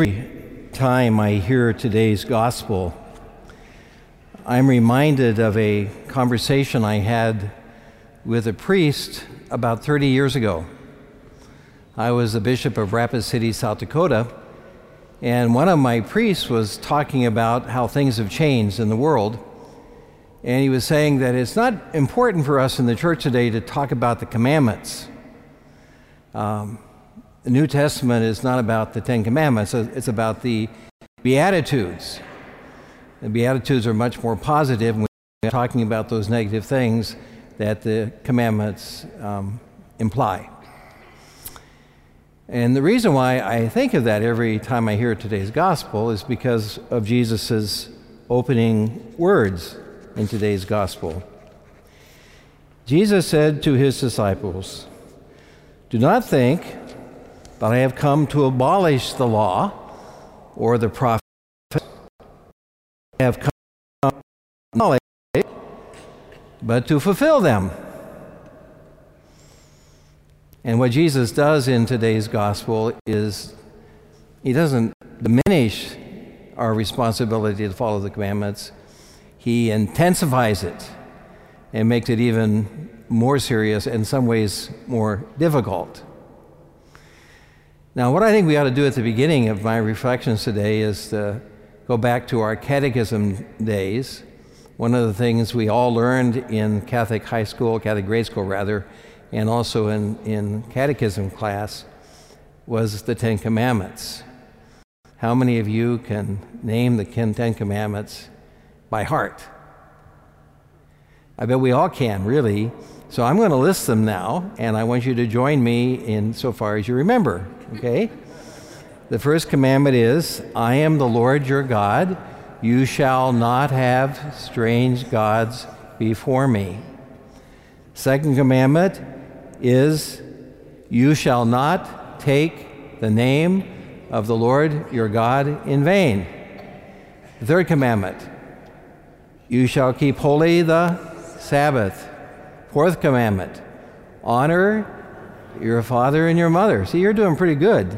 Every time I hear today's gospel, I'm reminded of a conversation I had with a priest about 30 years ago. I was the bishop of Rapid City, South Dakota, and one of my priests was talking about how things have changed in the world. And he was saying that it's not important for us in the church today to talk about the commandments. Um, the New Testament is not about the Ten Commandments, it's about the Beatitudes. The Beatitudes are much more positive when we're talking about those negative things that the commandments um, imply. And the reason why I think of that every time I hear today's gospel is because of Jesus' opening words in today's gospel. Jesus said to his disciples, Do not think that I have come to abolish the law or the prophets. I have come to knowledge, but to fulfill them. And what Jesus does in today's gospel is he doesn't diminish our responsibility to follow the commandments, he intensifies it and makes it even more serious, in some ways more difficult. Now, what I think we ought to do at the beginning of my reflections today is to go back to our catechism days. One of the things we all learned in Catholic high school, Catholic grade school rather, and also in, in catechism class was the Ten Commandments. How many of you can name the Ten Commandments by heart? I bet we all can, really. So I'm going to list them now, and I want you to join me in so far as you remember, okay? The first commandment is I am the Lord your God. You shall not have strange gods before me. Second commandment is you shall not take the name of the Lord your God in vain. Third commandment you shall keep holy the Sabbath. Fourth commandment honor your father and your mother. See, you're doing pretty good.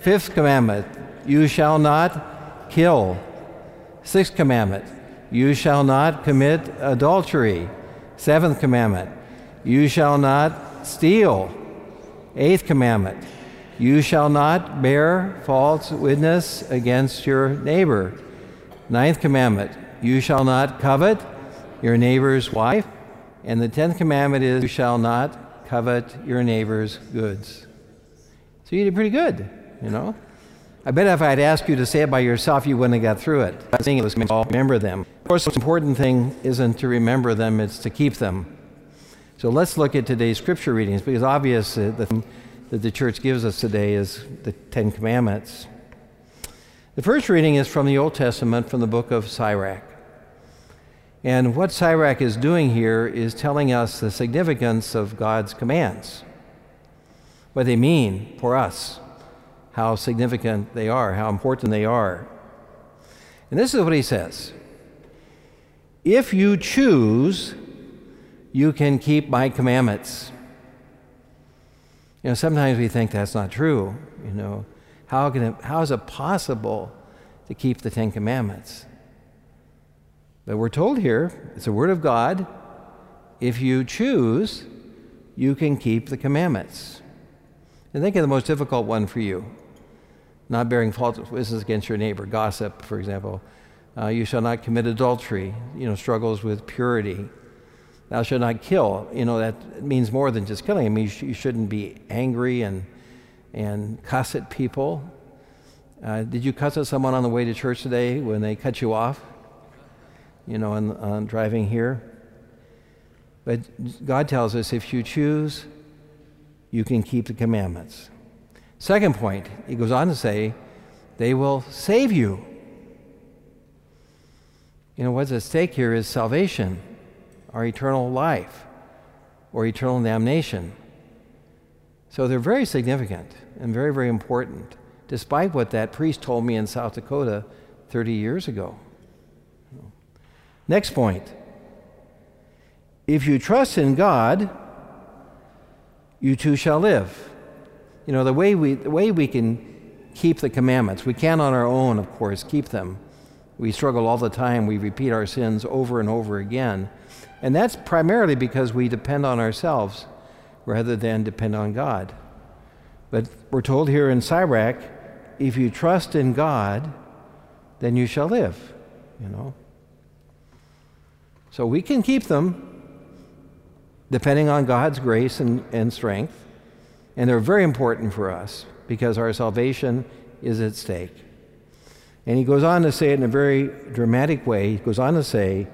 Fifth commandment you shall not kill. Sixth commandment you shall not commit adultery. Seventh commandment you shall not steal. Eighth commandment you shall not bear false witness against your neighbor. Ninth commandment you shall not covet your neighbor's wife. And the tenth commandment is, You shall not covet your neighbor's goods. So you did pretty good, you know. I bet if I'd asked you to say it by yourself, you wouldn't have got through it. I think it was all remember them. Of course, the most important thing isn't to remember them, it's to keep them. So let's look at today's scripture readings because obvious uh, that the church gives us today is the Ten Commandments. The first reading is from the Old Testament from the book of Sirach. And what Sirach is doing here is telling us the significance of God's commands, what they mean for us, how significant they are, how important they are. And this is what he says If you choose, you can keep my commandments. You know, sometimes we think that's not true. You know, how, can it, how is it possible to keep the Ten Commandments? But we're told here, it's a word of God. If you choose, you can keep the commandments. And think of the most difficult one for you not bearing false witness against your neighbor, gossip, for example. Uh, you shall not commit adultery, you know, struggles with purity. Thou shalt not kill. You know, that means more than just killing. I mean, you, sh- you shouldn't be angry and, and cuss at people. Uh, did you cuss at someone on the way to church today when they cut you off? You know, on, on driving here. But God tells us if you choose, you can keep the commandments. Second point, he goes on to say, they will save you. You know, what's at stake here is salvation, our eternal life, or eternal damnation. So they're very significant and very, very important, despite what that priest told me in South Dakota 30 years ago. Next point. If you trust in God, you too shall live. You know, the way we, the way we can keep the commandments. We can't on our own, of course, keep them. We struggle all the time. We repeat our sins over and over again. And that's primarily because we depend on ourselves rather than depend on God. But we're told here in Sirach, if you trust in God, then you shall live, you know. So we can keep them depending on God's grace and, and strength. And they're very important for us because our salvation is at stake. And he goes on to say it in a very dramatic way. He goes on to say,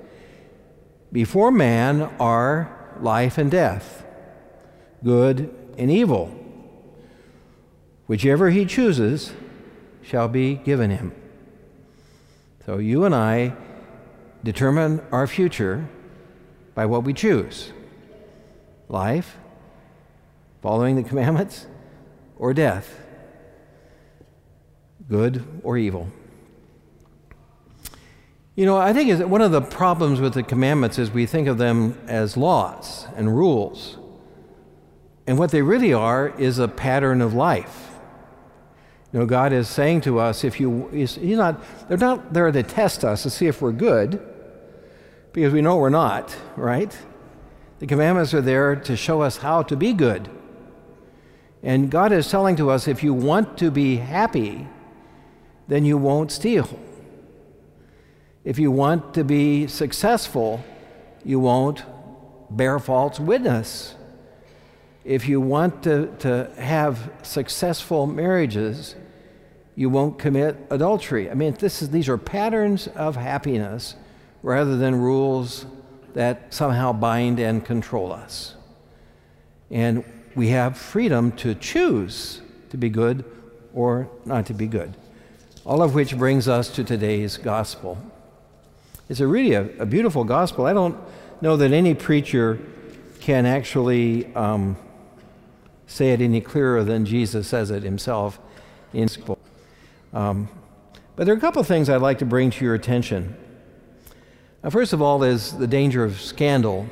Before man are life and death, good and evil. Whichever he chooses shall be given him. So you and I determine our future by what we choose life, following the commandments, or death, good or evil. You know, I think one of the problems with the commandments is we think of them as laws and rules. And what they really are is a pattern of life. You know, God is saying to us, if you, he's, not, they're not there to test us to see if we're good, because we know we're not, right? The commandments are there to show us how to be good. And God is telling to us if you want to be happy, then you won't steal. If you want to be successful, you won't bear false witness. If you want to, to have successful marriages, you won't commit adultery. I mean, this is, these are patterns of happiness rather than rules that somehow bind and control us. And we have freedom to choose to be good or not to be good. All of which brings us to today's gospel. It's a really a, a beautiful gospel. I don't know that any preacher can actually um, say it any clearer than Jesus says it himself in school. Um, but there are a couple of things I'd like to bring to your attention. Now, first of all, is the danger of scandal.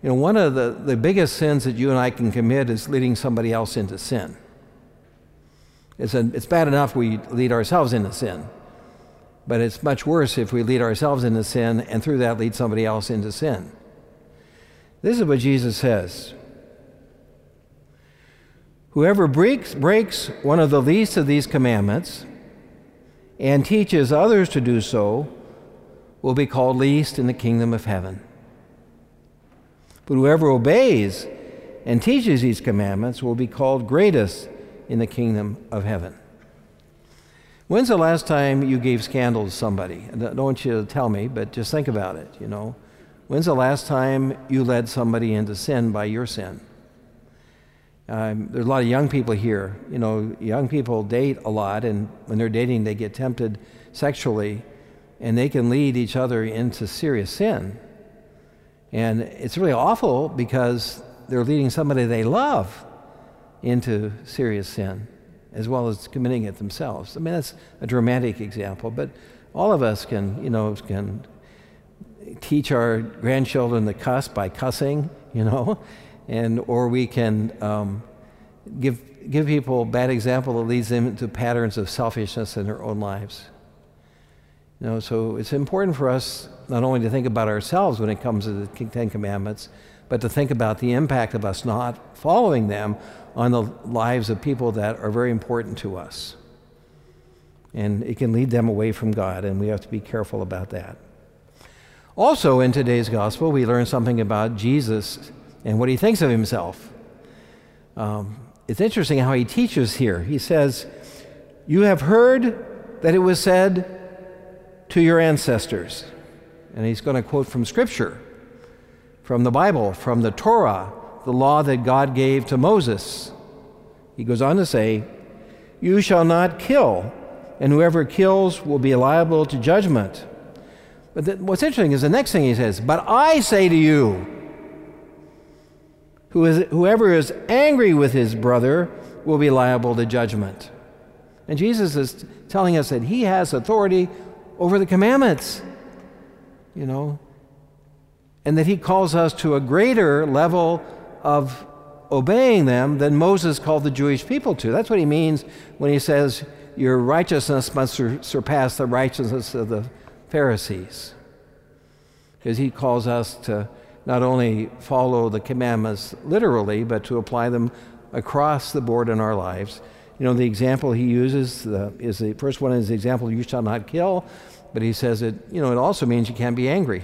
You know, one of the, the biggest sins that you and I can commit is leading somebody else into sin. It's, a, it's bad enough we lead ourselves into sin, but it's much worse if we lead ourselves into sin and through that lead somebody else into sin. This is what Jesus says Whoever breaks, breaks one of the least of these commandments and teaches others to do so will be called least in the kingdom of heaven. But whoever obeys and teaches these commandments will be called greatest in the kingdom of heaven. When's the last time you gave scandal to somebody? I don't want you to tell me, but just think about it, you know. When's the last time you led somebody into sin by your sin? Um, there's a lot of young people here. You know, young people date a lot, and when they're dating, they get tempted sexually, and they can lead each other into serious sin. And it's really awful because they're leading somebody they love into serious sin, as well as committing it themselves. I mean, that's a dramatic example, but all of us can, you know, can teach our grandchildren to cuss by cussing, you know, and or we can um, give give people a bad example that leads them into patterns of selfishness in their own lives. You know, so it's important for us not only to think about ourselves when it comes to the Ten Commandments, but to think about the impact of us not following them on the lives of people that are very important to us. And it can lead them away from God, and we have to be careful about that. Also, in today's gospel, we learn something about Jesus and what he thinks of himself. Um, it's interesting how he teaches here. He says, You have heard that it was said to your ancestors. And he's going to quote from Scripture, from the Bible, from the Torah, the law that God gave to Moses. He goes on to say, You shall not kill, and whoever kills will be liable to judgment. But the, what's interesting is the next thing he says, But I say to you, who is, whoever is angry with his brother will be liable to judgment. And Jesus is telling us that he has authority over the commandments, you know, and that he calls us to a greater level of obeying them than Moses called the Jewish people to. That's what he means when he says, Your righteousness must sur- surpass the righteousness of the Pharisees. Because he calls us to not only follow the commandments literally, but to apply them across the board in our lives. You know, the example he uses the, is the first one is the example, you shall not kill, but he says it, you know, it also means you can't be angry.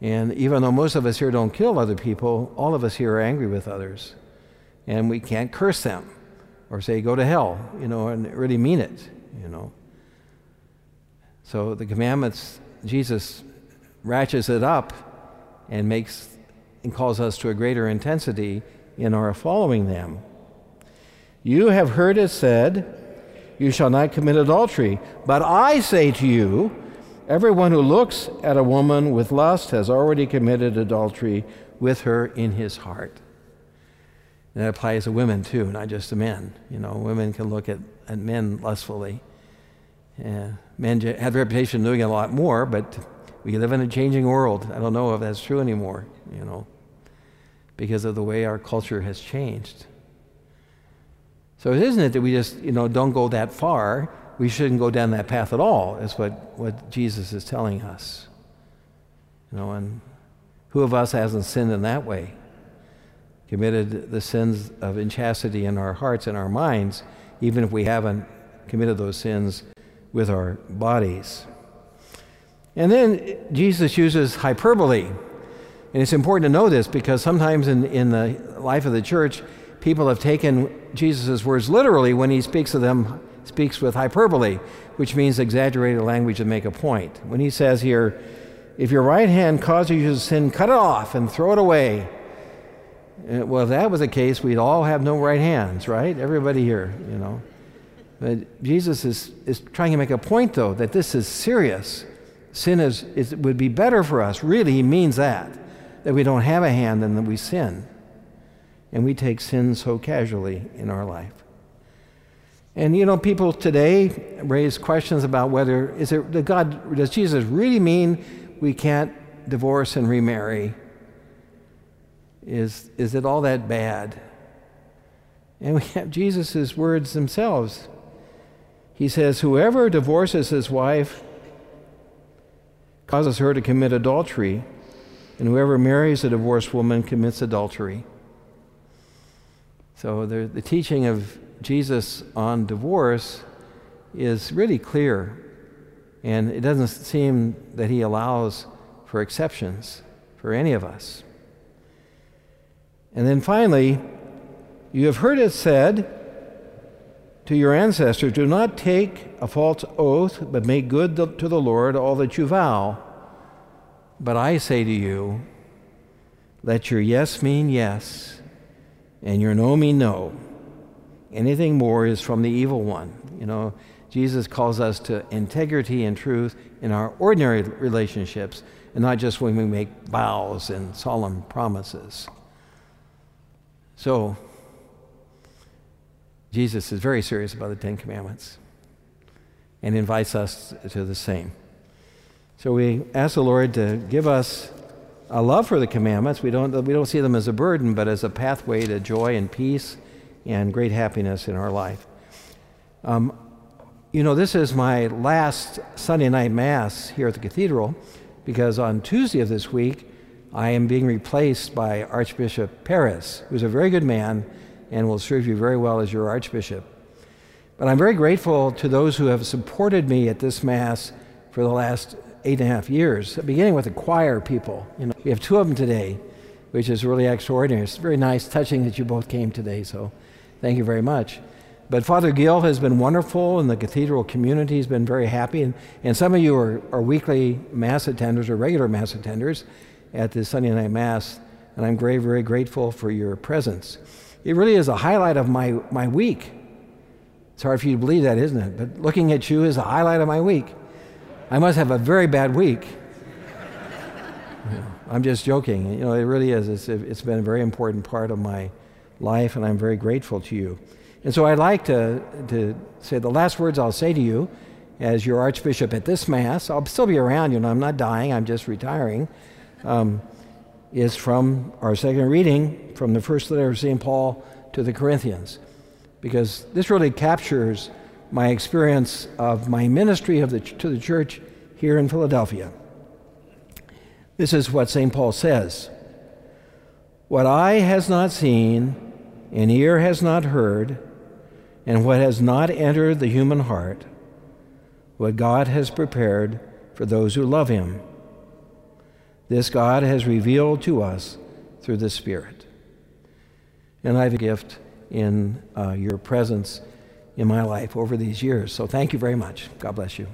And even though most of us here don't kill other people, all of us here are angry with others. And we can't curse them or say, go to hell, you know, and really mean it, you know. So the commandments, Jesus ratchets it up and makes and calls us to a greater intensity in our following them. You have heard it said, You shall not commit adultery. But I say to you, everyone who looks at a woman with lust has already committed adultery with her in his heart. And that applies to women too, not just to men. You know, women can look at, at men lustfully. Yeah, men have a reputation of doing a lot more, but we live in a changing world. I don't know if that's true anymore, you know, because of the way our culture has changed. So isn't it that we just, you know, don't go that far? We shouldn't go down that path at all, is what, what Jesus is telling us. You know, and who of us hasn't sinned in that way? Committed the sins of inchastity in our hearts and our minds, even if we haven't committed those sins with our bodies. And then Jesus uses hyperbole. And it's important to know this because sometimes in, in the life of the church, people have taken Jesus' words literally when he speaks of them, speaks with hyperbole, which means exaggerated language to make a point. When he says here, if your right hand causes you to sin, cut it off and throw it away. Uh, well, if that was the case, we'd all have no right hands, right? Everybody here, you know. But Jesus is, is trying to make a point, though, that this is serious. Sin is, is, would be better for us. Really, he means that, that we don't have a hand and that we sin. And we take sin so casually in our life. And you know, people today raise questions about whether is it does God does Jesus really mean we can't divorce and remarry? Is is it all that bad? And we have Jesus' words themselves. He says, Whoever divorces his wife causes her to commit adultery, and whoever marries a divorced woman commits adultery. So the, the teaching of Jesus on divorce is really clear, and it doesn't seem that he allows for exceptions for any of us. And then finally, you have heard it said to your ancestors, Do not take a false oath, but make good to the Lord all that you vow. But I say to you, let your yes mean yes, and your no mean no. Anything more is from the evil one. You know, Jesus calls us to integrity and truth in our ordinary relationships, and not just when we make vows and solemn promises. So, Jesus is very serious about the Ten Commandments and invites us to the same. So we ask the Lord to give us a love for the commandments. We don't, we don't see them as a burden, but as a pathway to joy and peace and great happiness in our life. Um, you know, this is my last Sunday night Mass here at the cathedral because on Tuesday of this week, I am being replaced by Archbishop Perez, who's a very good man and will serve you very well as your Archbishop. But I'm very grateful to those who have supported me at this Mass for the last eight and a half years, beginning with the choir people. You know, we have two of them today, which is really extraordinary. It's very nice, touching that you both came today, so thank you very much. But Father Gill has been wonderful, and the cathedral community has been very happy. And, and some of you are, are weekly Mass attenders or regular Mass attenders at the Sunday night Mass, and I'm very, very grateful for your presence. It really is a highlight of my, my week. It's hard for you to believe that, isn't it? But looking at you is a highlight of my week. I must have a very bad week. I'm just joking. You know, it really is. It's, it's been a very important part of my life, and I'm very grateful to you. And so I'd like to, to say the last words I'll say to you as your Archbishop at this Mass. I'll still be around, you know, I'm not dying, I'm just retiring. Um, is from our second reading from the first letter of St. Paul to the Corinthians, because this really captures my experience of my ministry of the, to the church here in Philadelphia. This is what St. Paul says What eye has not seen, and ear has not heard, and what has not entered the human heart, what God has prepared for those who love Him. This God has revealed to us through the Spirit. And I have a gift in uh, your presence in my life over these years. So thank you very much. God bless you.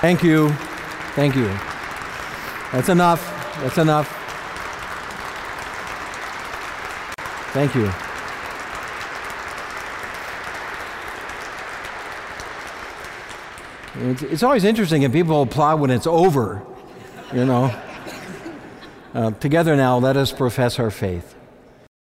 Thank you. Thank you. That's enough. That's enough. Thank you. It's, it's always interesting and people applaud when it's over, you know. Uh, together now, let us profess our faith.